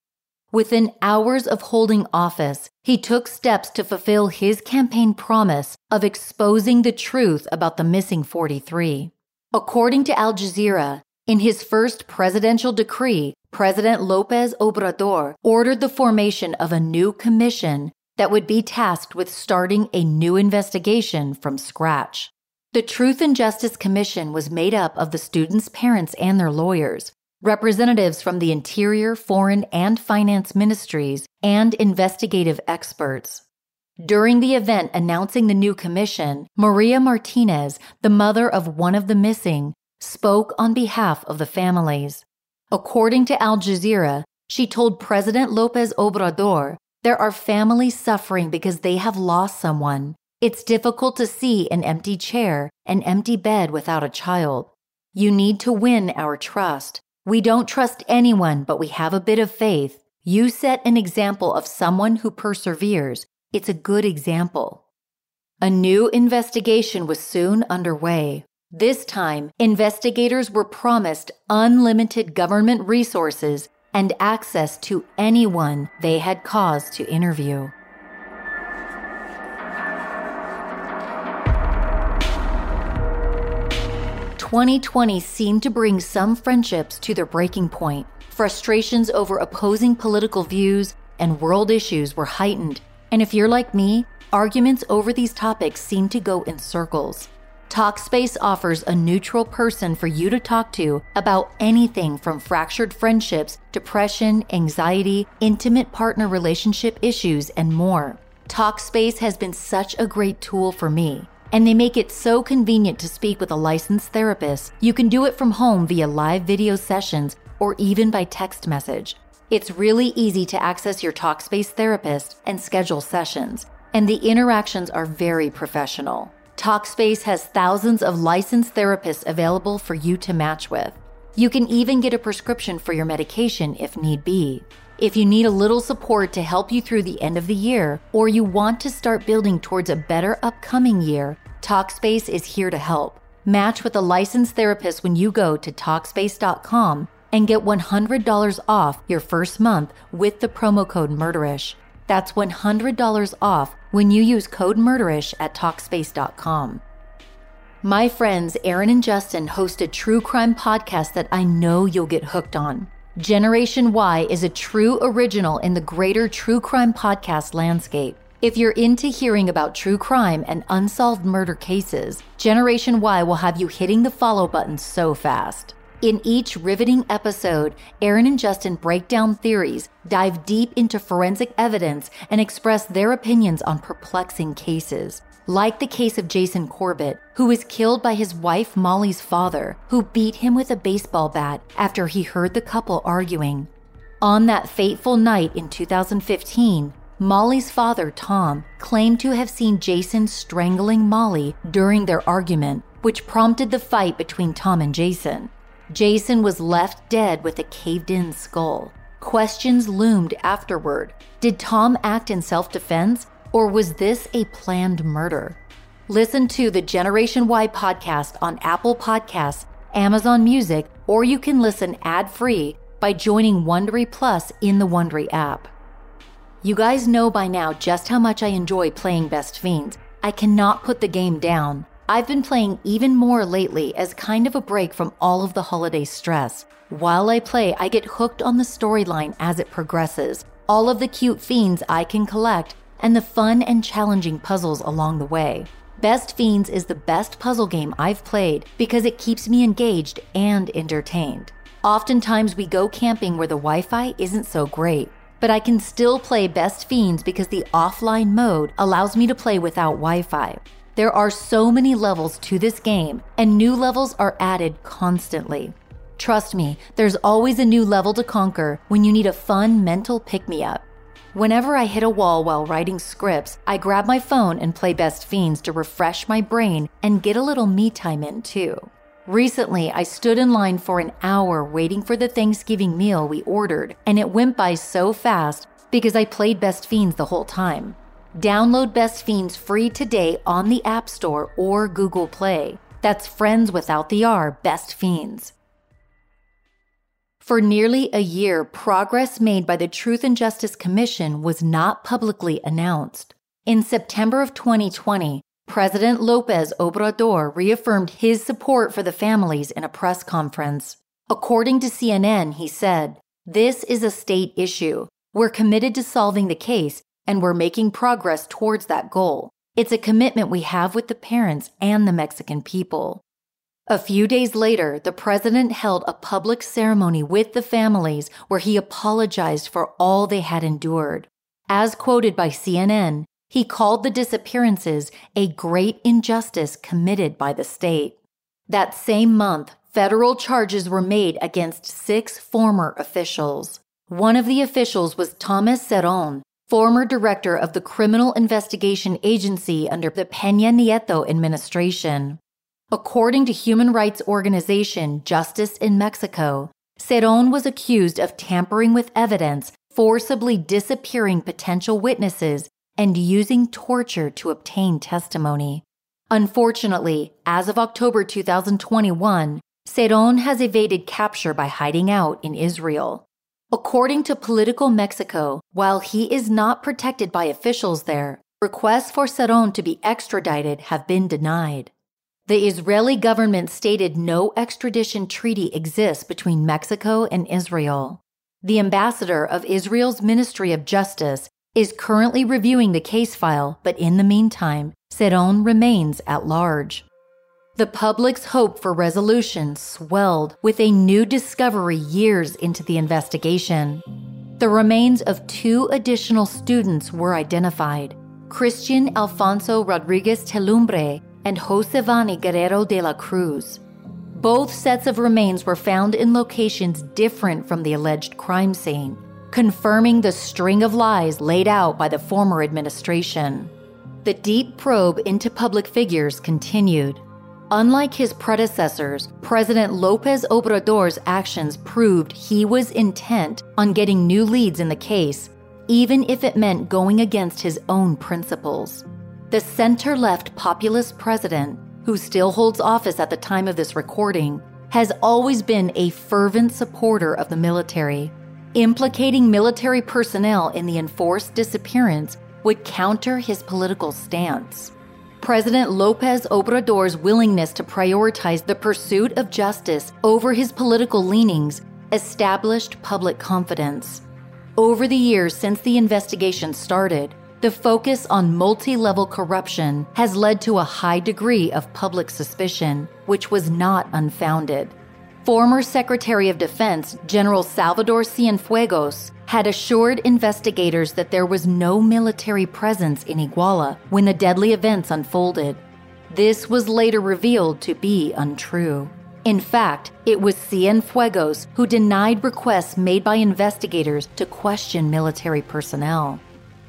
Within hours of holding office, he took steps to fulfill his campaign promise of exposing the truth about the missing 43. According to Al Jazeera, in his first presidential decree, President Lopez Obrador ordered the formation of a new commission that would be tasked with starting a new investigation from scratch. The Truth and Justice Commission was made up of the students' parents and their lawyers, representatives from the Interior, Foreign, and Finance ministries, and investigative experts. During the event announcing the new commission, Maria Martinez, the mother of one of the missing, spoke on behalf of the families. According to Al Jazeera, she told President Lopez Obrador there are families suffering because they have lost someone. It's difficult to see an empty chair, an empty bed without a child. You need to win our trust. We don't trust anyone, but we have a bit of faith. You set an example of someone who perseveres. It's a good example. A new investigation was soon underway. This time, investigators were promised unlimited government resources and access to anyone they had cause to interview. Twenty twenty seemed to bring some friendships to their breaking point. Frustrations over opposing political views and world issues were heightened, and if you're like me, arguments over these topics seem to go in circles. Talkspace offers a neutral person for you to talk to about anything from fractured friendships, depression, anxiety, intimate partner relationship issues, and more. Talkspace has been such a great tool for me, and they make it so convenient to speak with a licensed therapist. You can do it from home via live video sessions or even by text message. It's really easy to access your Talkspace therapist and schedule sessions, and the interactions are very professional. Talkspace has thousands of licensed therapists available for you to match with. You can even get a prescription for your medication if need be. If you need a little support to help you through the end of the year, or you want to start building towards a better upcoming year, Talkspace is here to help. Match with a licensed therapist when you go to Talkspace.com and get $100 off your first month with the promo code MURDERISH. That's $100 off when you use code MURDERISH at Talkspace.com. My friends Aaron and Justin host a true crime podcast that I know you'll get hooked on. Generation Y is a true original in the greater true crime podcast landscape. If you're into hearing about true crime and unsolved murder cases, Generation Y will have you hitting the follow button so fast. In each riveting episode, Aaron and Justin break down theories, dive deep into forensic evidence, and express their opinions on perplexing cases. Like the case of Jason Corbett, who was killed by his wife Molly's father, who beat him with a baseball bat after he heard the couple arguing. On that fateful night in 2015, Molly's father, Tom, claimed to have seen Jason strangling Molly during their argument, which prompted the fight between Tom and Jason. Jason was left dead with a caved in skull. Questions loomed afterward. Did Tom act in self defense, or was this a planned murder? Listen to the Generation Y podcast on Apple Podcasts, Amazon Music, or you can listen ad free by joining Wondery Plus in the Wondery app. You guys know by now just how much I enjoy playing Best Fiends. I cannot put the game down. I've been playing even more lately as kind of a break from all of the holiday stress. While I play, I get hooked on the storyline as it progresses, all of the cute fiends I can collect, and the fun and challenging puzzles along the way. Best Fiends is the best puzzle game I've played because it keeps me engaged and entertained. Oftentimes, we go camping where the Wi Fi isn't so great, but I can still play Best Fiends because the offline mode allows me to play without Wi Fi. There are so many levels to this game, and new levels are added constantly. Trust me, there's always a new level to conquer when you need a fun mental pick me up. Whenever I hit a wall while writing scripts, I grab my phone and play Best Fiends to refresh my brain and get a little me time in too. Recently, I stood in line for an hour waiting for the Thanksgiving meal we ordered, and it went by so fast because I played Best Fiends the whole time. Download Best Fiends free today on the App Store or Google Play. That's friends without the R, Best Fiends. For nearly a year, progress made by the Truth and Justice Commission was not publicly announced. In September of 2020, President Lopez Obrador reaffirmed his support for the families in a press conference. According to CNN, he said, This is a state issue. We're committed to solving the case and we're making progress towards that goal. It's a commitment we have with the parents and the Mexican people. A few days later, the president held a public ceremony with the families where he apologized for all they had endured. As quoted by CNN, he called the disappearances a great injustice committed by the state. That same month, federal charges were made against six former officials. One of the officials was Thomas Zerón, former director of the Criminal Investigation Agency under the Peña Nieto administration. According to human rights organization Justice in Mexico, Zerón was accused of tampering with evidence, forcibly disappearing potential witnesses, and using torture to obtain testimony. Unfortunately, as of October 2021, Zerón has evaded capture by hiding out in Israel. According to Political Mexico, while he is not protected by officials there, requests for Zerón to be extradited have been denied. The Israeli government stated no extradition treaty exists between Mexico and Israel. The ambassador of Israel's Ministry of Justice is currently reviewing the case file, but in the meantime, Zerón remains at large. The public's hope for resolution swelled with a new discovery years into the investigation. The remains of two additional students were identified Christian Alfonso Rodriguez Telumbre and Jhosivani Guerrero de la Cruz. Both sets of remains were found in locations different from the alleged crime scene, confirming the string of lies laid out by the former administration. The deep probe into public figures continued. Unlike his predecessors, President Lopez Obrador's actions proved he was intent on getting new leads in the case, even if it meant going against his own principles. The center left populist president, who still holds office at the time of this recording, has always been a fervent supporter of the military. Implicating military personnel in the enforced disappearance would counter his political stance. President Lopez Obrador's willingness to prioritize the pursuit of justice over his political leanings established public confidence. Over the years since the investigation started, the focus on multi level corruption has led to a high degree of public suspicion, which was not unfounded. Former Secretary of Defense General Salvador Cienfuegos had assured investigators that there was no military presence in Iguala when the deadly events unfolded. This was later revealed to be untrue. In fact, it was Cienfuegos who denied requests made by investigators to question military personnel.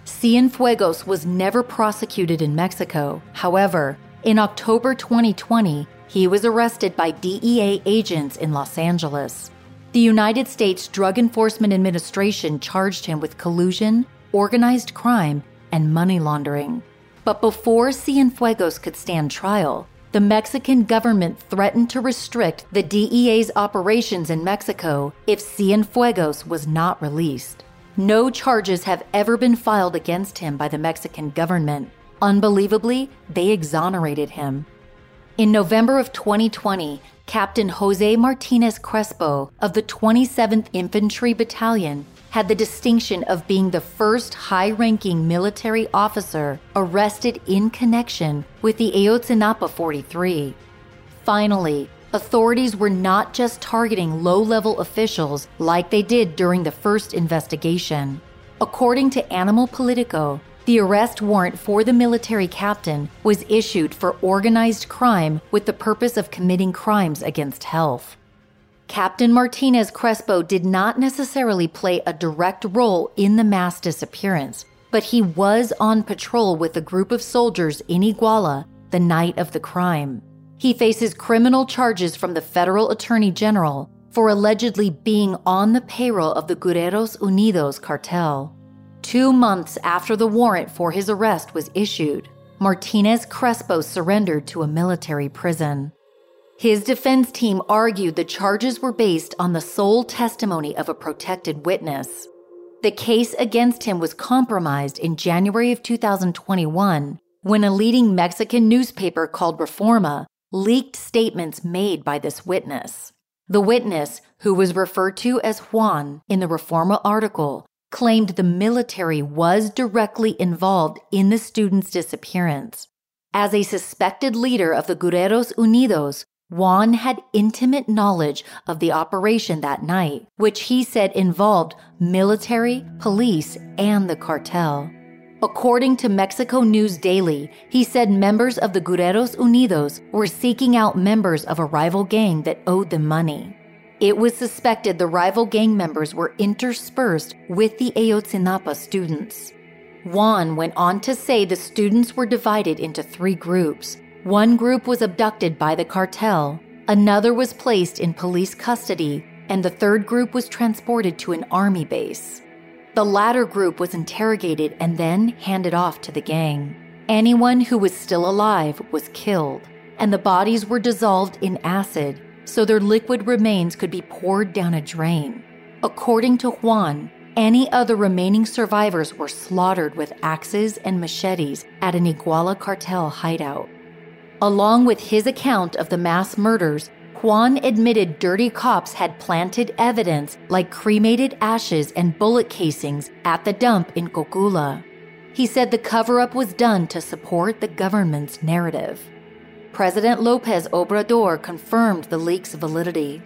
Cienfuegos was never prosecuted in Mexico. However, in October 2020, he was arrested by DEA agents in Los Angeles. The United States Drug Enforcement Administration charged him with collusion, organized crime, and money laundering. But before Cienfuegos could stand trial, the Mexican government threatened to restrict the DEA's operations in Mexico if Cienfuegos was not released. No charges have ever been filed against him by the Mexican government. Unbelievably, they exonerated him. In November of 2020, Captain Jose Martinez Crespo of the 27th Infantry Battalion had the distinction of being the first high ranking military officer arrested in connection with the Ayotzinapa 43. Finally, authorities were not just targeting low level officials like they did during the first investigation. According to Animal Politico, the arrest warrant for the military captain was issued for organized crime with the purpose of committing crimes against health. Captain Martinez Crespo did not necessarily play a direct role in the mass disappearance, but he was on patrol with a group of soldiers in Iguala the night of the crime. He faces criminal charges from the federal attorney general for allegedly being on the payroll of the Guerreros Unidos cartel. Two months after the warrant for his arrest was issued, Martinez Crespo surrendered to a military prison. His defense team argued the charges were based on the sole testimony of a protected witness. The case against him was compromised in January of 2021 when a leading Mexican newspaper called Reforma leaked statements made by this witness. The witness, who was referred to as Juan in the Reforma article, claimed the military was directly involved in the student's disappearance. As a suspected leader of the Guerreros Unidos, Juan had intimate knowledge of the operation that night, which he said involved military, police, and the cartel. According to Mexico News Daily, he said members of the Guerreros Unidos were seeking out members of a rival gang that owed them money. It was suspected the rival gang members were interspersed with the Ayotzinapa students. Juan went on to say the students were divided into three groups. One group was abducted by the cartel, another was placed in police custody, and the third group was transported to an army base. The latter group was interrogated and then handed off to the gang. Anyone who was still alive was killed, and the bodies were dissolved in acid so their liquid remains could be poured down a drain. According to Juan, any other remaining survivors were slaughtered with axes and machetes at an Iguala cartel hideout. Along with his account of the mass murders, Juan admitted dirty cops had planted evidence like cremated ashes and bullet casings at the dump in Cocula. He said the cover up was done to support the government's narrative. President Lopez Obrador confirmed the leak's validity.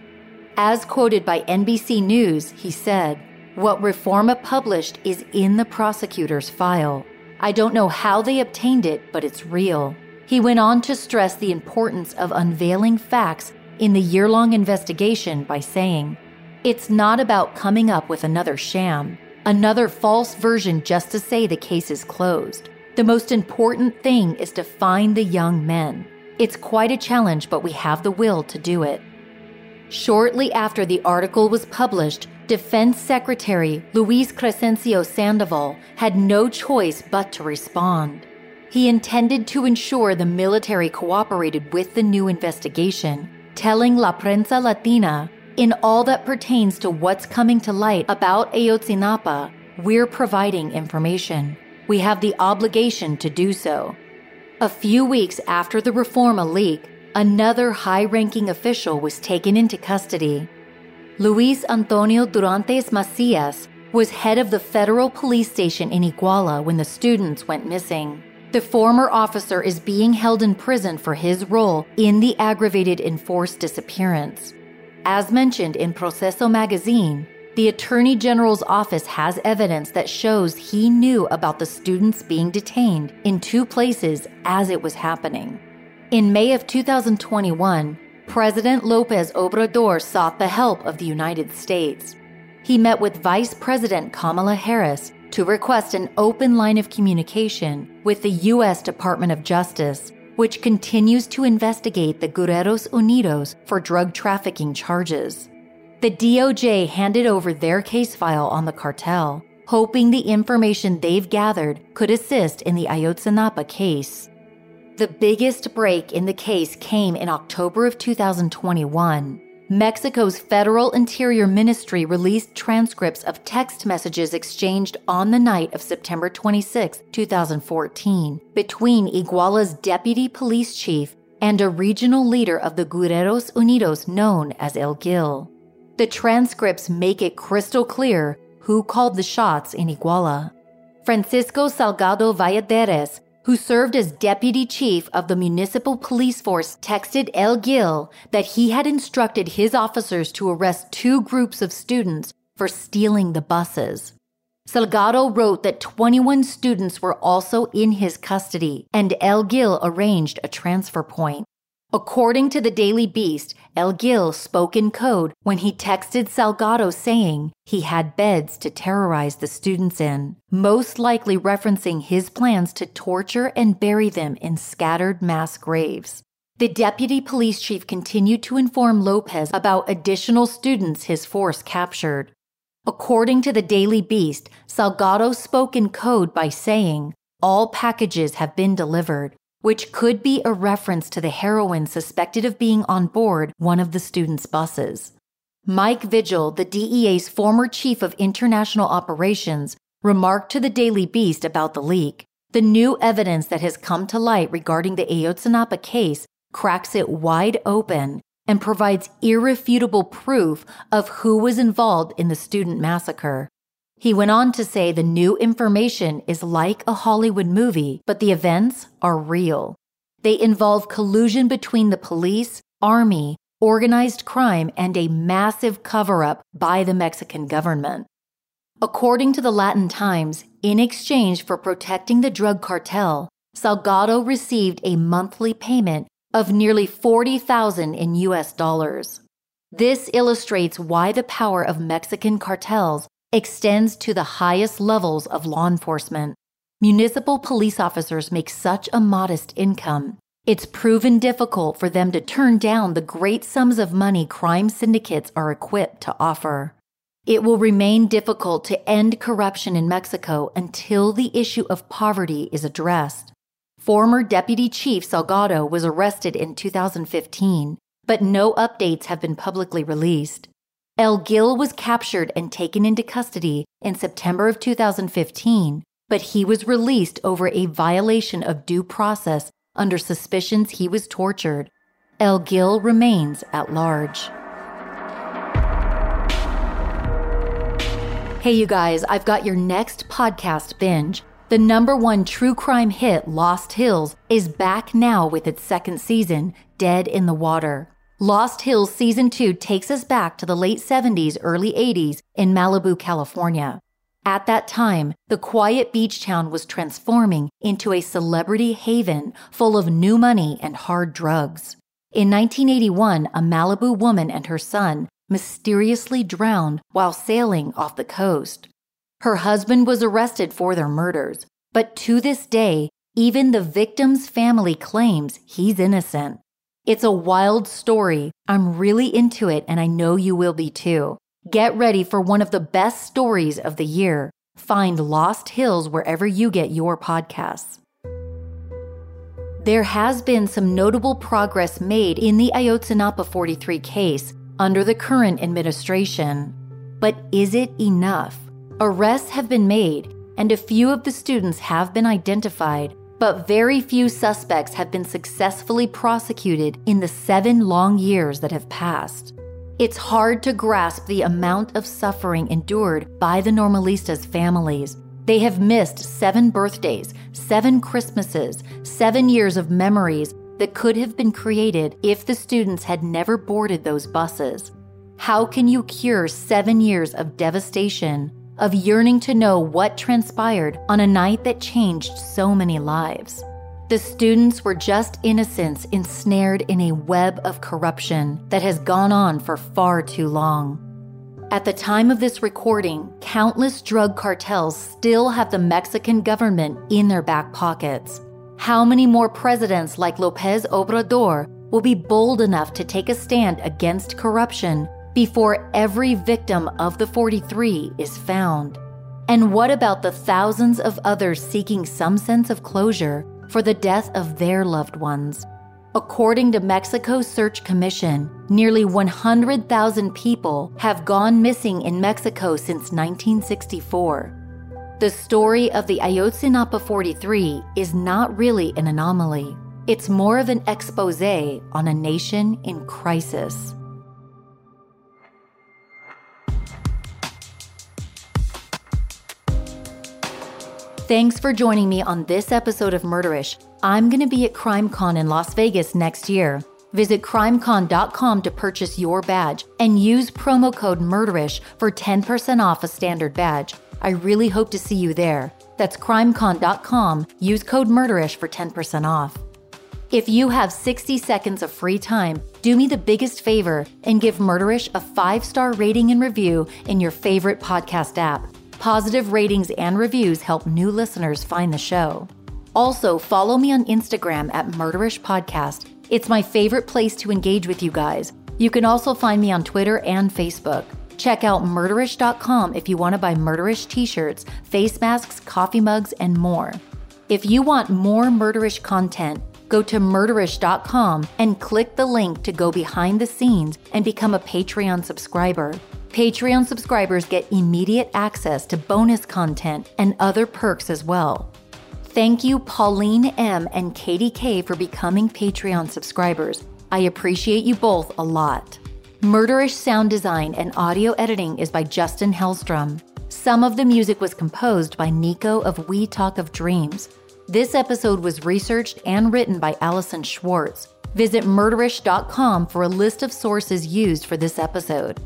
As quoted by NBC News, he said, What Reforma published is in the prosecutor's file. I don't know how they obtained it, but it's real. He went on to stress the importance of unveiling facts in the year long investigation by saying, It's not about coming up with another sham, another false version just to say the case is closed. The most important thing is to find the young men. It's quite a challenge, but we have the will to do it. Shortly after the article was published, Defense Secretary Luis Crescencio Sandoval had no choice but to respond. He intended to ensure the military cooperated with the new investigation telling La Prensa Latina in all that pertains to what's coming to light about Ayotzinapa, we're providing information. We have the obligation to do so. A few weeks after the Reforma leak, another high ranking official was taken into custody. Luis Antonio Dorantes Macias was head of the federal police station in Iguala when the students went missing. The former officer is being held in prison for his role in the aggravated enforced disappearance. As mentioned in Proceso magazine, the Attorney General's office has evidence that shows he knew about the students being detained in two places as it was happening. In May of 2021, President Lopez Obrador sought the help of the United States. He met with Vice President Kamala Harris to request an open line of communication with the U.S. Department of Justice, which continues to investigate the Guerreros Unidos for drug trafficking charges. The DOJ handed over their case file on the cartel, hoping the information they've gathered could assist in the Ayotzinapa case. The biggest break in the case came in October of 2021 Mexico's Federal Interior Ministry released transcripts of text messages exchanged on the night of September 26, 2014, between Iguala's deputy police chief and a regional leader of the Guerreros Unidos known as El Gil. The transcripts make it crystal clear who called the shots in Iguala. Francisco Salgado Valladares who served as deputy chief of the municipal police force, texted El Gil that he had instructed his officers to arrest two groups of students for stealing the buses. Salgado wrote that 21 students were also in his custody, and El Gil arranged a transfer point. According to the Daily Beast, El Gil spoke in code when he texted Salgado saying he had beds to terrorize the students in, most likely referencing his plans to torture and bury them in scattered mass graves. The deputy police chief continued to inform Lopez about additional students his force captured. According to the Daily Beast, Salgado spoke in code by saying, All packages have been delivered which could be a reference to the heroin suspected of being on board one of the students' buses. Mike Vigil, the DEA's former chief of international operations, remarked to the Daily Beast about the leak. The new evidence that has come to light regarding the Ayotzinapa case cracks it wide open and provides irrefutable proof of who was involved in the student massacre. He went on to say the new information is like a Hollywood movie, but the events are real. They involve collusion between the police, army, organized crime, and a massive cover up by the Mexican government. According to the Latin Times, in exchange for protecting the drug cartel, Salgado received a monthly payment of nearly 40,000 in US dollars. This illustrates why the power of Mexican cartels extends to the highest levels of law enforcement. Municipal police officers make such a modest income. It's proven difficult for them to turn down the great sums of money crime syndicates are equipped to offer. It will remain difficult to end corruption in Mexico until the issue of poverty is addressed. Former Deputy Chief Salgado was arrested in 2015, but no updates have been publicly released. El Gil was captured and taken into custody in September of 2015, but he was released over a violation of due process under suspicions he was tortured. El Gil remains at large. Hey, you guys, I've got your next podcast binge. The number one true crime hit, Lost Hills, is back now with its second season, Dead in the Water. Lost Hills Season 2 takes us back to the late 70s, early 80s in Malibu, California. At that time, the quiet beach town was transforming into a celebrity haven full of new money and hard drugs. In 1981, a Malibu woman and her son mysteriously drowned while sailing off the coast. Her husband was arrested for their murders, but to this day, even the victim's family claims he's innocent. It's a wild story. I'm really into it, and I know you will be too. Get ready for one of the best stories of the year. Find Lost Hills wherever you get your podcasts. There has been some notable progress made in the Ayotzinapa 43 case, under the current administration. But is it enough? Arrests have been made, and a few of the students have been identified, but very few suspects have been successfully prosecuted in the seven long years that have passed. It's hard to grasp the amount of suffering endured by the Normalistas' families. They have missed seven birthdays, seven Christmases, seven years of memories, that could have been created if the students had never boarded those buses. How can you cure seven years of devastation, of yearning to know what transpired on a night that changed so many lives? The students were just innocents ensnared in a web of corruption that has gone on for far too long. At the time of this recording, countless drug cartels still have the Mexican government in their back pockets. How many more presidents like Lopez Obrador will be bold enough to take a stand against corruption before every victim of the 43 is found? And what about the thousands of others seeking some sense of closure for the death of their loved ones? According to Mexico's Search Commission, nearly 100,000 people have gone missing in Mexico since 1964. The story of the Ayotzinapa 43 is not really an anomaly. It's more of an expose on a nation in crisis. Thanks for joining me on this episode of Murderish. I'm going to be at CrimeCon in Las Vegas next year. Visit crimecon.com to purchase your badge and use promo code Murderish for 10% off a standard badge. I really hope to see you there. That's crimecon.com. Use code Murderish for 10% off. If you have 60 seconds of free time, do me the biggest favor and give Murderish a five star rating and review in your favorite podcast app. Positive ratings and reviews help new listeners find the show. Also, follow me on Instagram at Murderish Podcast. It's my favorite place to engage with you guys. You can also find me on Twitter and Facebook. Check out murderish.com if you want to buy murderish t shirts, face masks, coffee mugs, and more. If you want more murderish content, go to murderish.com and click the link to go behind the scenes and become a Patreon subscriber. Patreon subscribers get immediate access to bonus content and other perks as well. Thank you, Pauline M. and Katie K, for becoming Patreon subscribers. I appreciate you both a lot. Murderish sound design and audio editing is by Justin Hellstrom. Some of the music was composed by Nico of We Talk of Dreams. This episode was researched and written by Allison Schwartz. Visit murderish.com for a list of sources used for this episode.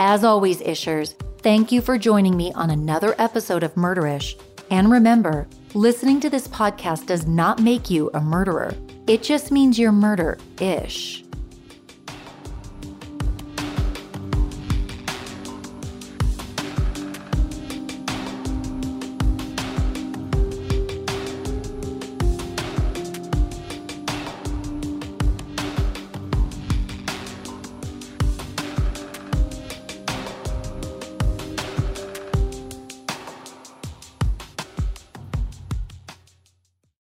As always, Ishers, thank you for joining me on another episode of Murderish. And remember, listening to this podcast does not make you a murderer. It just means you're murder ish.